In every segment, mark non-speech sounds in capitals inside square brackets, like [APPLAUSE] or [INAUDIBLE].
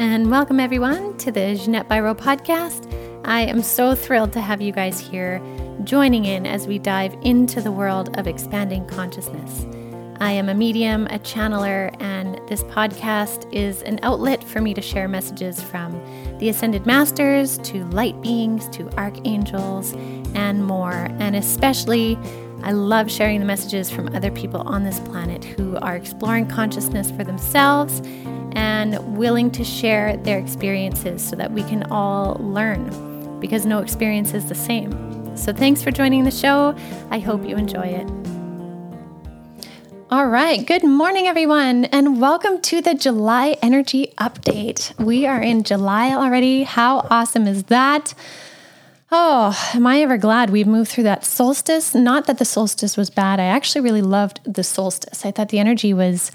and welcome everyone to the Ginette Biro podcast. I am so thrilled to have you guys here joining in as we dive into the world of expanding consciousness. I am a medium, a channeler, and this podcast is an outlet for me to share messages from the Ascended Masters to light beings to archangels and more. And especially, I love sharing the messages from other people on this planet who are exploring consciousness for themselves and willing to share their experiences so that we can all learn because no experience is the same. So, thanks for joining the show. I hope you enjoy it. All right. Good morning, everyone, and welcome to the July Energy Update. We are in July already. How awesome is that? Oh, am I ever glad we've moved through that solstice? Not that the solstice was bad. I actually really loved the solstice. I thought the energy was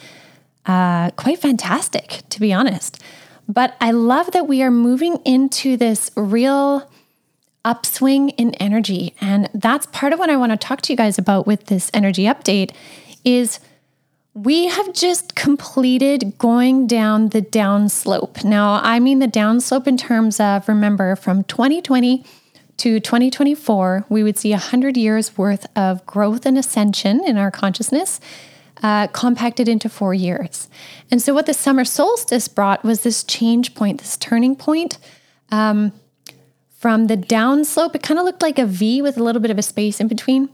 uh, quite fantastic, to be honest. But I love that we are moving into this real upswing in energy. And that's part of what I want to talk to you guys about with this energy update is we have just completed going down the downslope. Now, I mean the downslope in terms of remember from 2020 to 2024, we would see 100 years worth of growth and ascension in our consciousness uh, compacted into four years. And so, what the summer solstice brought was this change point, this turning point. Um, from the downslope, it kind of looked like a V with a little bit of a space in between.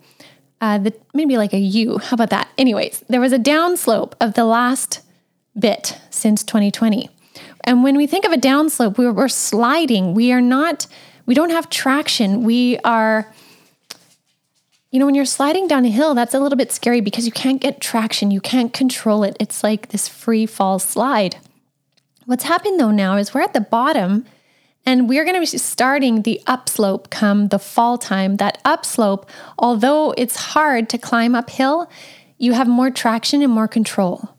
Uh, the, maybe like a U. How about that? Anyways, there was a downslope of the last bit since 2020. And when we think of a downslope, we're, we're sliding. We are not, we don't have traction. We are you know, when you're sliding down a hill, that's a little bit scary because you can't get traction, you can't control it. It's like this free fall slide. What's happened though now is we're at the bottom and we're going to be starting the upslope come the fall time. That upslope, although it's hard to climb uphill, you have more traction and more control.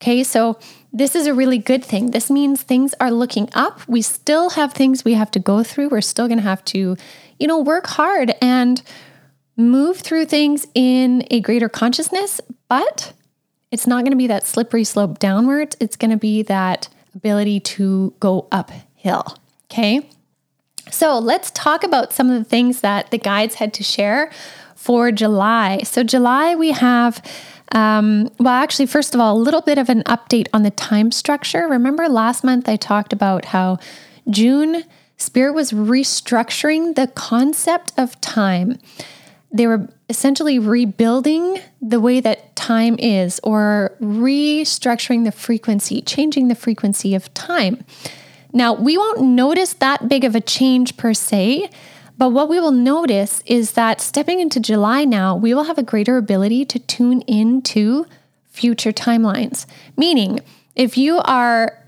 Okay, so this is a really good thing. This means things are looking up. We still have things we have to go through. We're still going to have to, you know, work hard and move through things in a greater consciousness, but it's not going to be that slippery slope downwards. It's going to be that ability to go uphill. Okay. So let's talk about some of the things that the guides had to share for July. So, July, we have, um, well, actually, first of all, a little bit of an update on the time structure. Remember last month I talked about how June, Spirit was restructuring the concept of time they were essentially rebuilding the way that time is or restructuring the frequency, changing the frequency of time. Now, we won't notice that big of a change per se, but what we will notice is that stepping into July now, we will have a greater ability to tune into future timelines. Meaning, if you are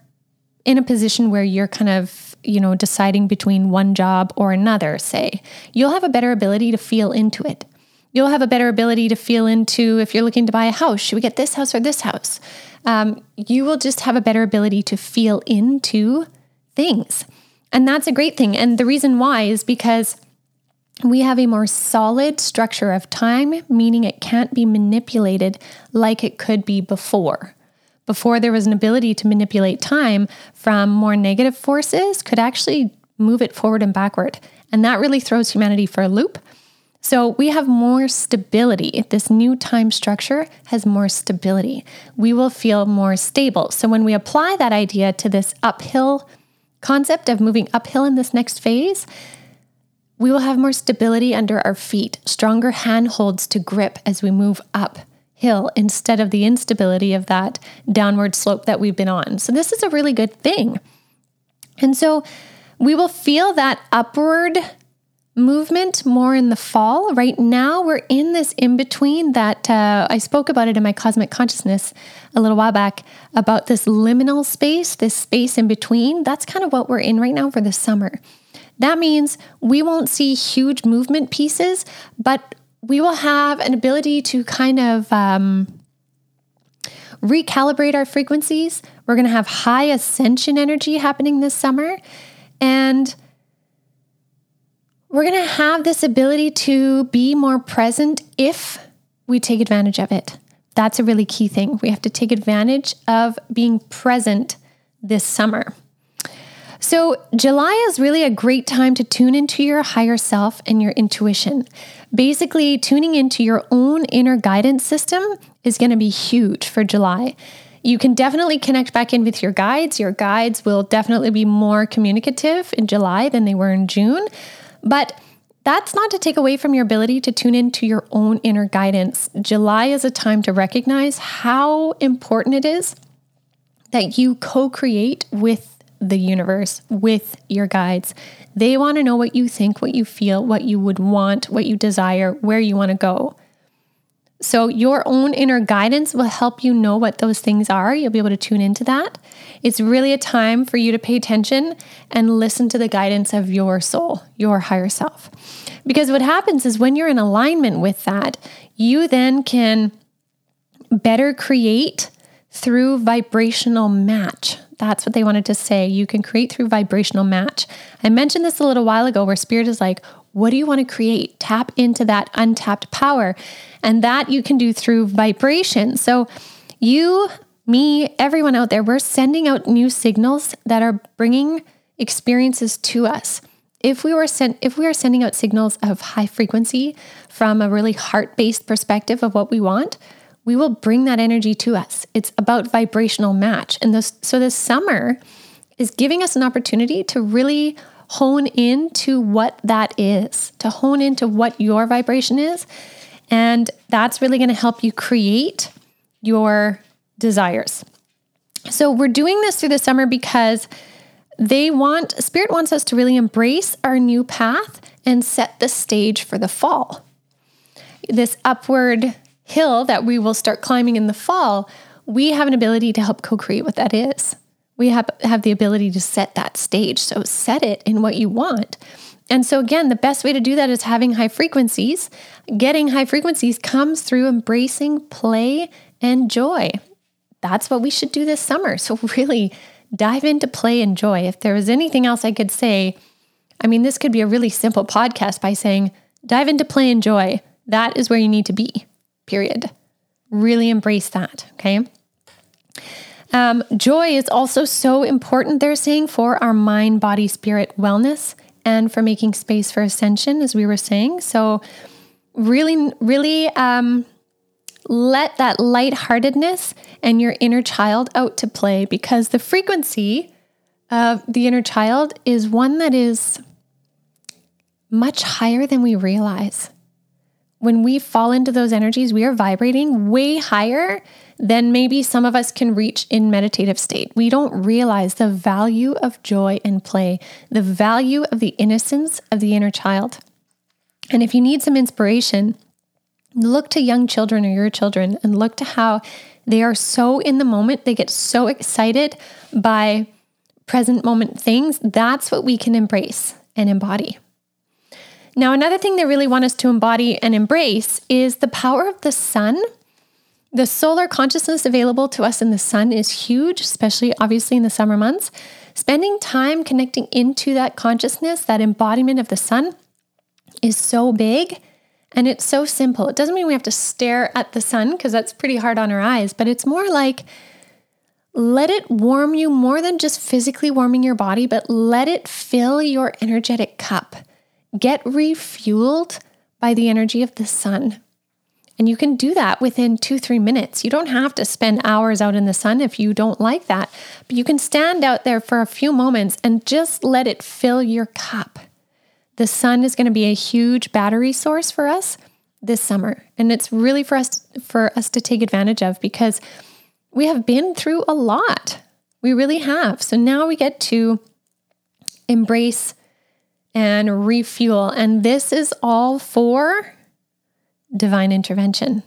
in a position where you're kind of you know, deciding between one job or another, say, you'll have a better ability to feel into it. You'll have a better ability to feel into if you're looking to buy a house, should we get this house or this house? Um, you will just have a better ability to feel into things. And that's a great thing. And the reason why is because we have a more solid structure of time, meaning it can't be manipulated like it could be before. Before there was an ability to manipulate time from more negative forces, could actually move it forward and backward. And that really throws humanity for a loop. So we have more stability. This new time structure has more stability. We will feel more stable. So when we apply that idea to this uphill concept of moving uphill in this next phase, we will have more stability under our feet, stronger handholds to grip as we move up hill instead of the instability of that downward slope that we've been on. So, this is a really good thing. And so, we will feel that upward movement more in the fall. Right now, we're in this in between that uh, I spoke about it in my cosmic consciousness a little while back about this liminal space, this space in between. That's kind of what we're in right now for the summer. That means we won't see huge movement pieces, but we will have an ability to kind of um, recalibrate our frequencies. We're going to have high ascension energy happening this summer. And we're going to have this ability to be more present if we take advantage of it. That's a really key thing. We have to take advantage of being present this summer. So, July is really a great time to tune into your higher self and your intuition. Basically, tuning into your own inner guidance system is going to be huge for July. You can definitely connect back in with your guides. Your guides will definitely be more communicative in July than they were in June. But that's not to take away from your ability to tune into your own inner guidance. July is a time to recognize how important it is that you co create with the universe, with your guides. They want to know what you think, what you feel, what you would want, what you desire, where you want to go. So, your own inner guidance will help you know what those things are. You'll be able to tune into that. It's really a time for you to pay attention and listen to the guidance of your soul, your higher self. Because what happens is when you're in alignment with that, you then can better create through vibrational match. That's what they wanted to say. You can create through vibrational match. I mentioned this a little while ago where spirit is like, what do you want to create? Tap into that untapped power. And that you can do through vibration. So, you, me, everyone out there, we're sending out new signals that are bringing experiences to us. If we were sent, if we are sending out signals of high frequency from a really heart-based perspective of what we want, we will bring that energy to us. It's about vibrational match. And this, so this summer is giving us an opportunity to really hone into what that is, to hone into what your vibration is. And that's really going to help you create your desires. So we're doing this through the summer because they want, Spirit wants us to really embrace our new path and set the stage for the fall. This upward hill that we will start climbing in the fall, we have an ability to help co create what that is. We have, have the ability to set that stage. So set it in what you want. And so, again, the best way to do that is having high frequencies. Getting high frequencies comes through embracing play and joy. That's what we should do this summer. So, [LAUGHS] really dive into play and joy. If there was anything else I could say, I mean, this could be a really simple podcast by saying, dive into play and joy. That is where you need to be period. Really embrace that, okay? Um, joy is also so important, they're saying, for our mind, body, spirit wellness and for making space for ascension, as we were saying. So, really, really um, let that lightheartedness and your inner child out to play because the frequency of the inner child is one that is much higher than we realize when we fall into those energies, we are vibrating way higher than maybe some of us can reach in meditative state. We don't realize the value of joy and play, the value of the innocence of the inner child. And if you need some inspiration, look to young children or your children and look to how they are so in the moment, they get so excited by present moment things. That's what we can embrace and embody. Now, another thing they really want us to embody and embrace is the power of the sun. The solar consciousness available to us in the sun is huge, especially obviously in the summer months. Spending time connecting into that consciousness, that embodiment of the sun, is so big and it's so simple. It doesn't mean we have to stare at the sun because that's pretty hard on our eyes, but it's more like let it warm you more than just physically warming your body, but let it fill your energetic cup. Get refueled by the energy of the sun. And you can do that within two, three minutes. You don't have to spend hours out in the sun if you don't like that, but you can stand out there for a few moments and just let it fill your cup. The sun is going to be a huge battery source for us this summer. And it's really for us for us to take advantage of because we have been through a lot. We really have. So now we get to embrace and refuel. And this is all for divine intervention.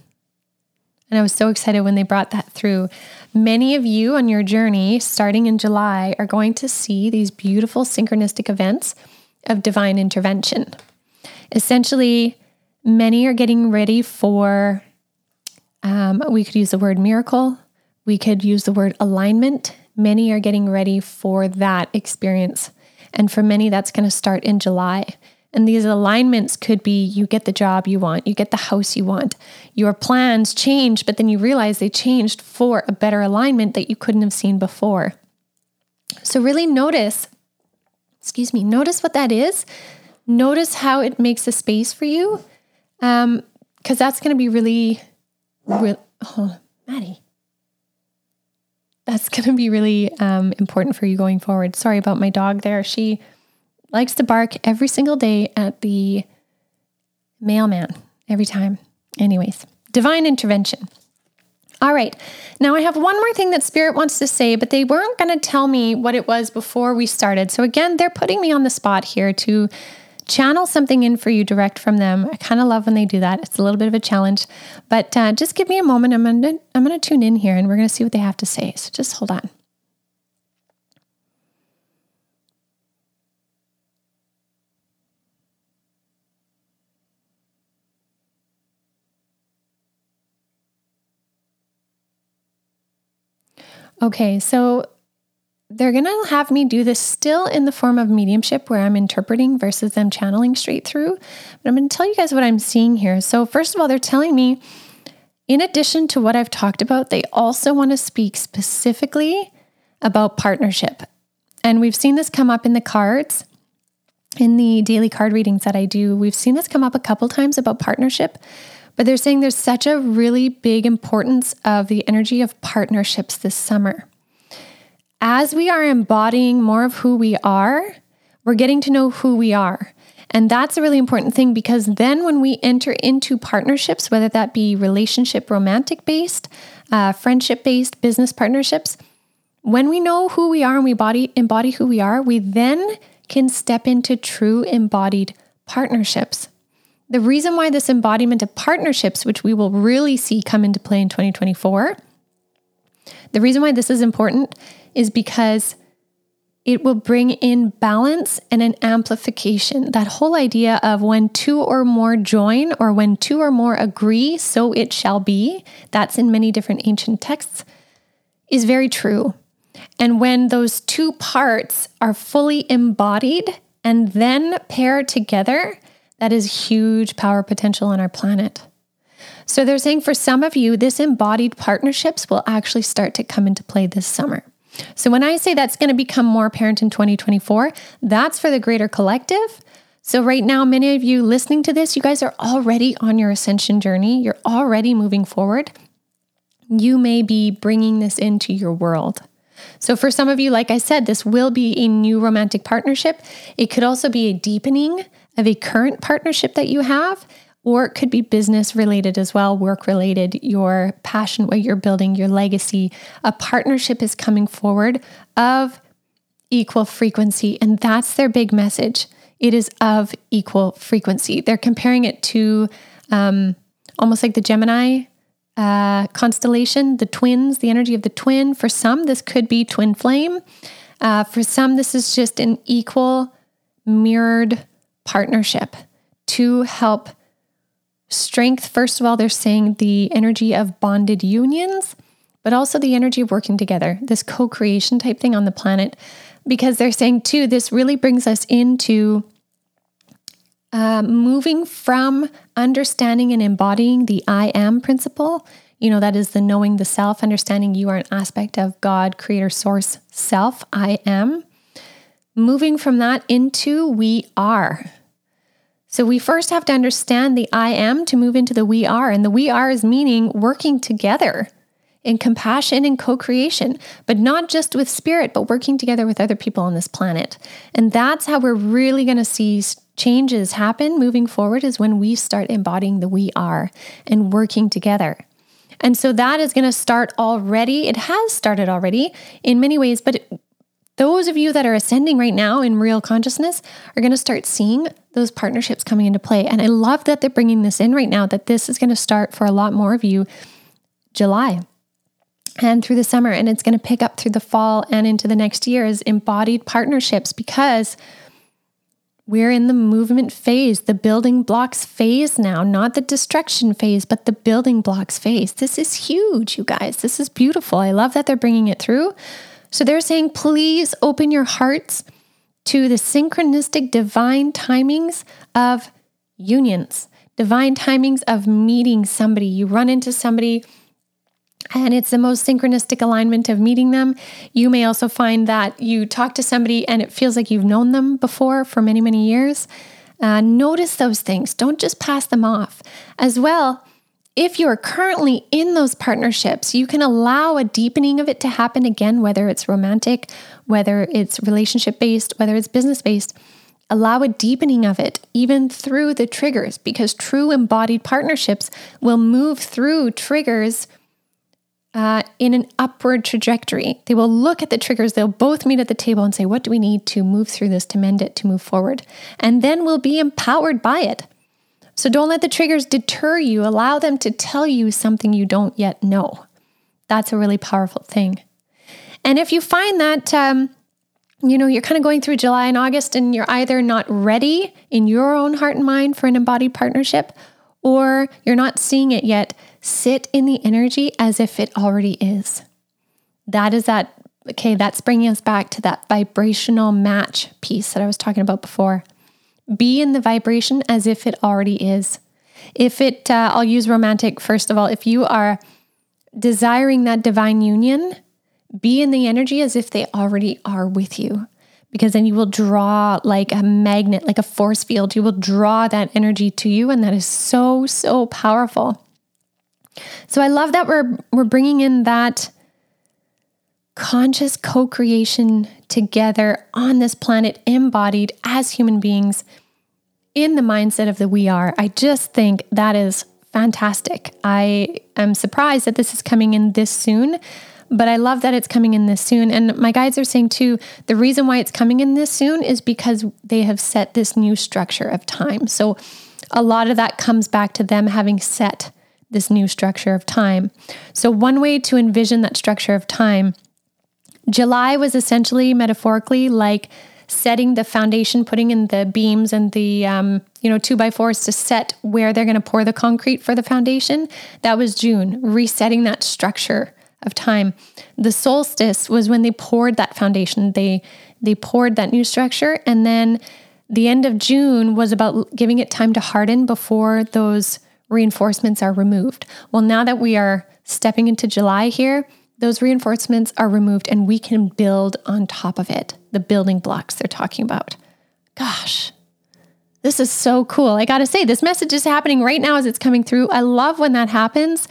And I was so excited when they brought that through. Many of you on your journey, starting in July, are going to see these beautiful synchronistic events of divine intervention. Essentially, many are getting ready for, um, we could use the word miracle, we could use the word alignment. Many are getting ready for that experience and for many, that's going to start in July. And these alignments could be you get the job you want, you get the house you want. Your plans change, but then you realize they changed for a better alignment that you couldn't have seen before. So, really notice excuse me, notice what that is. Notice how it makes a space for you. Um, because that's going to be really, really, oh, Maddie. That's going to be really um, important for you going forward. Sorry about my dog there. She likes to bark every single day at the mailman, every time. Anyways, divine intervention. All right. Now I have one more thing that Spirit wants to say, but they weren't going to tell me what it was before we started. So again, they're putting me on the spot here to channel something in for you direct from them. I kind of love when they do that. It's a little bit of a challenge, but uh, just give me a moment. I'm gonna I'm gonna tune in here, and we're gonna see what they have to say. So just hold on. Okay, so they're going to have me do this still in the form of mediumship where I'm interpreting versus them channeling straight through. But I'm going to tell you guys what I'm seeing here. So, first of all, they're telling me, in addition to what I've talked about, they also want to speak specifically about partnership. And we've seen this come up in the cards, in the daily card readings that I do. We've seen this come up a couple times about partnership. But they're saying there's such a really big importance of the energy of partnerships this summer. As we are embodying more of who we are, we're getting to know who we are. And that's a really important thing because then when we enter into partnerships, whether that be relationship, romantic based, uh, friendship based, business partnerships, when we know who we are and we body, embody who we are, we then can step into true embodied partnerships. The reason why this embodiment of partnerships, which we will really see come into play in 2024, the reason why this is important is because it will bring in balance and an amplification. That whole idea of when two or more join or when two or more agree, so it shall be, that's in many different ancient texts, is very true. And when those two parts are fully embodied and then pair together, that is huge power potential on our planet. So they're saying for some of you, this embodied partnerships will actually start to come into play this summer. So when I say that's going to become more apparent in 2024, that's for the greater collective. So right now, many of you listening to this, you guys are already on your ascension journey. You're already moving forward. You may be bringing this into your world. So, for some of you, like I said, this will be a new romantic partnership. It could also be a deepening of a current partnership that you have, or it could be business related as well, work related, your passion, what you're building, your legacy. A partnership is coming forward of equal frequency, and that's their big message. It is of equal frequency. They're comparing it to um, almost like the Gemini uh, constellation, the twins, the energy of the twin. For some, this could be twin flame. Uh, for some, this is just an equal, mirrored partnership to help strength. First of all, they're saying the energy of bonded unions, but also the energy of working together, this co creation type thing on the planet. Because they're saying, too, this really brings us into uh, moving from understanding and embodying the I am principle. You know, that is the knowing the self, understanding you are an aspect of God, creator, source, self, I am moving from that into we are. So we first have to understand the I am to move into the we are. And the we are is meaning working together in compassion and co creation, but not just with spirit, but working together with other people on this planet. And that's how we're really going to see changes happen moving forward is when we start embodying the we are and working together. And so that is going to start already. It has started already in many ways, but those of you that are ascending right now in real consciousness are going to start seeing those partnerships coming into play. And I love that they're bringing this in right now, that this is going to start for a lot more of you July and through the summer. And it's going to pick up through the fall and into the next year as embodied partnerships because we're in the movement phase, the building blocks phase now, not the destruction phase, but the building blocks phase. This is huge, you guys. This is beautiful. I love that they're bringing it through. So they're saying, please open your hearts to the synchronistic divine timings of unions, divine timings of meeting somebody. You run into somebody and it's the most synchronistic alignment of meeting them. You may also find that you talk to somebody and it feels like you've known them before for many, many years. Uh, notice those things, don't just pass them off. As well, if you're currently in those partnerships, you can allow a deepening of it to happen again, whether it's romantic, whether it's relationship based, whether it's business based. Allow a deepening of it, even through the triggers, because true embodied partnerships will move through triggers uh, in an upward trajectory. They will look at the triggers, they'll both meet at the table and say, What do we need to move through this, to mend it, to move forward? And then we'll be empowered by it. So don't let the triggers deter you. Allow them to tell you something you don't yet know. That's a really powerful thing. And if you find that, um, you know, you're kind of going through July and August and you're either not ready in your own heart and mind for an embodied partnership or you're not seeing it yet, sit in the energy as if it already is. That is that, okay, that's bringing us back to that vibrational match piece that I was talking about before. Be in the vibration as if it already is. If it, uh, I'll use romantic first of all. If you are desiring that divine union, be in the energy as if they already are with you. Because then you will draw like a magnet, like a force field. You will draw that energy to you. And that is so, so powerful. So I love that we're, we're bringing in that conscious co creation together on this planet, embodied as human beings in the mindset of the we are. I just think that is fantastic. I am surprised that this is coming in this soon, but I love that it's coming in this soon. And my guides are saying too, the reason why it's coming in this soon is because they have set this new structure of time. So a lot of that comes back to them having set this new structure of time. So, one way to envision that structure of time July was essentially metaphorically like setting the foundation, putting in the beams and the um, you know two by fours to set where they're going to pour the concrete for the foundation. That was June, resetting that structure of time. The solstice was when they poured that foundation. They they poured that new structure, and then the end of June was about giving it time to harden before those reinforcements are removed. Well, now that we are stepping into July here, those reinforcements are removed and we can build on top of it, the building blocks they're talking about. Gosh, this is so cool. I got to say, this message is happening right now as it's coming through. I love when that happens.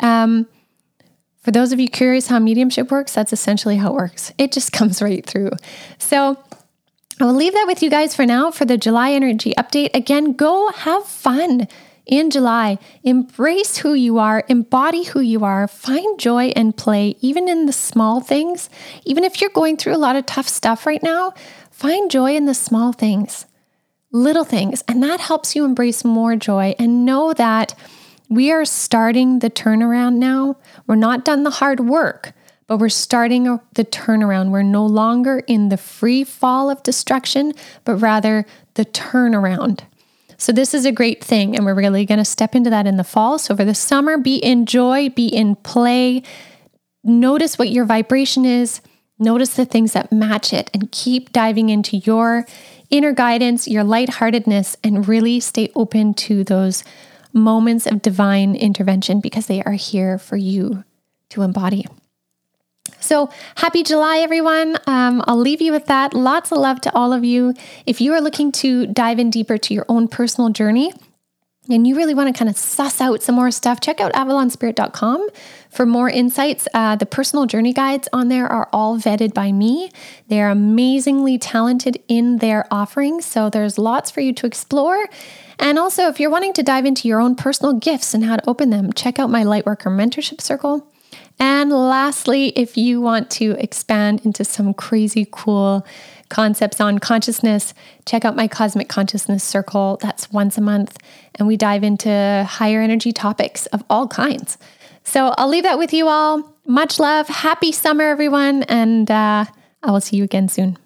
Um, for those of you curious how mediumship works, that's essentially how it works. It just [LAUGHS] comes right through. So, I will leave that with you guys for now for the July energy update. Again, go have fun in July. Embrace who you are, embody who you are, find joy and play, even in the small things. Even if you're going through a lot of tough stuff right now, find joy in the small things, little things. And that helps you embrace more joy and know that we are starting the turnaround now. We're not done the hard work. But we're starting the turnaround. We're no longer in the free fall of destruction, but rather the turnaround. So this is a great thing. And we're really going to step into that in the fall. So for the summer, be in joy, be in play. Notice what your vibration is. Notice the things that match it and keep diving into your inner guidance, your lightheartedness, and really stay open to those moments of divine intervention because they are here for you to embody. So happy July, everyone. Um, I'll leave you with that. Lots of love to all of you. If you are looking to dive in deeper to your own personal journey, and you really want to kind of suss out some more stuff, check out avalonspirit.com for more insights. Uh, the personal journey guides on there are all vetted by me. They're amazingly talented in their offerings, so there's lots for you to explore. And also, if you're wanting to dive into your own personal gifts and how to open them, check out my Lightworker Mentorship Circle. And lastly, if you want to expand into some crazy cool concepts on consciousness, check out my Cosmic Consciousness Circle. That's once a month. And we dive into higher energy topics of all kinds. So I'll leave that with you all. Much love. Happy summer, everyone. And uh, I will see you again soon.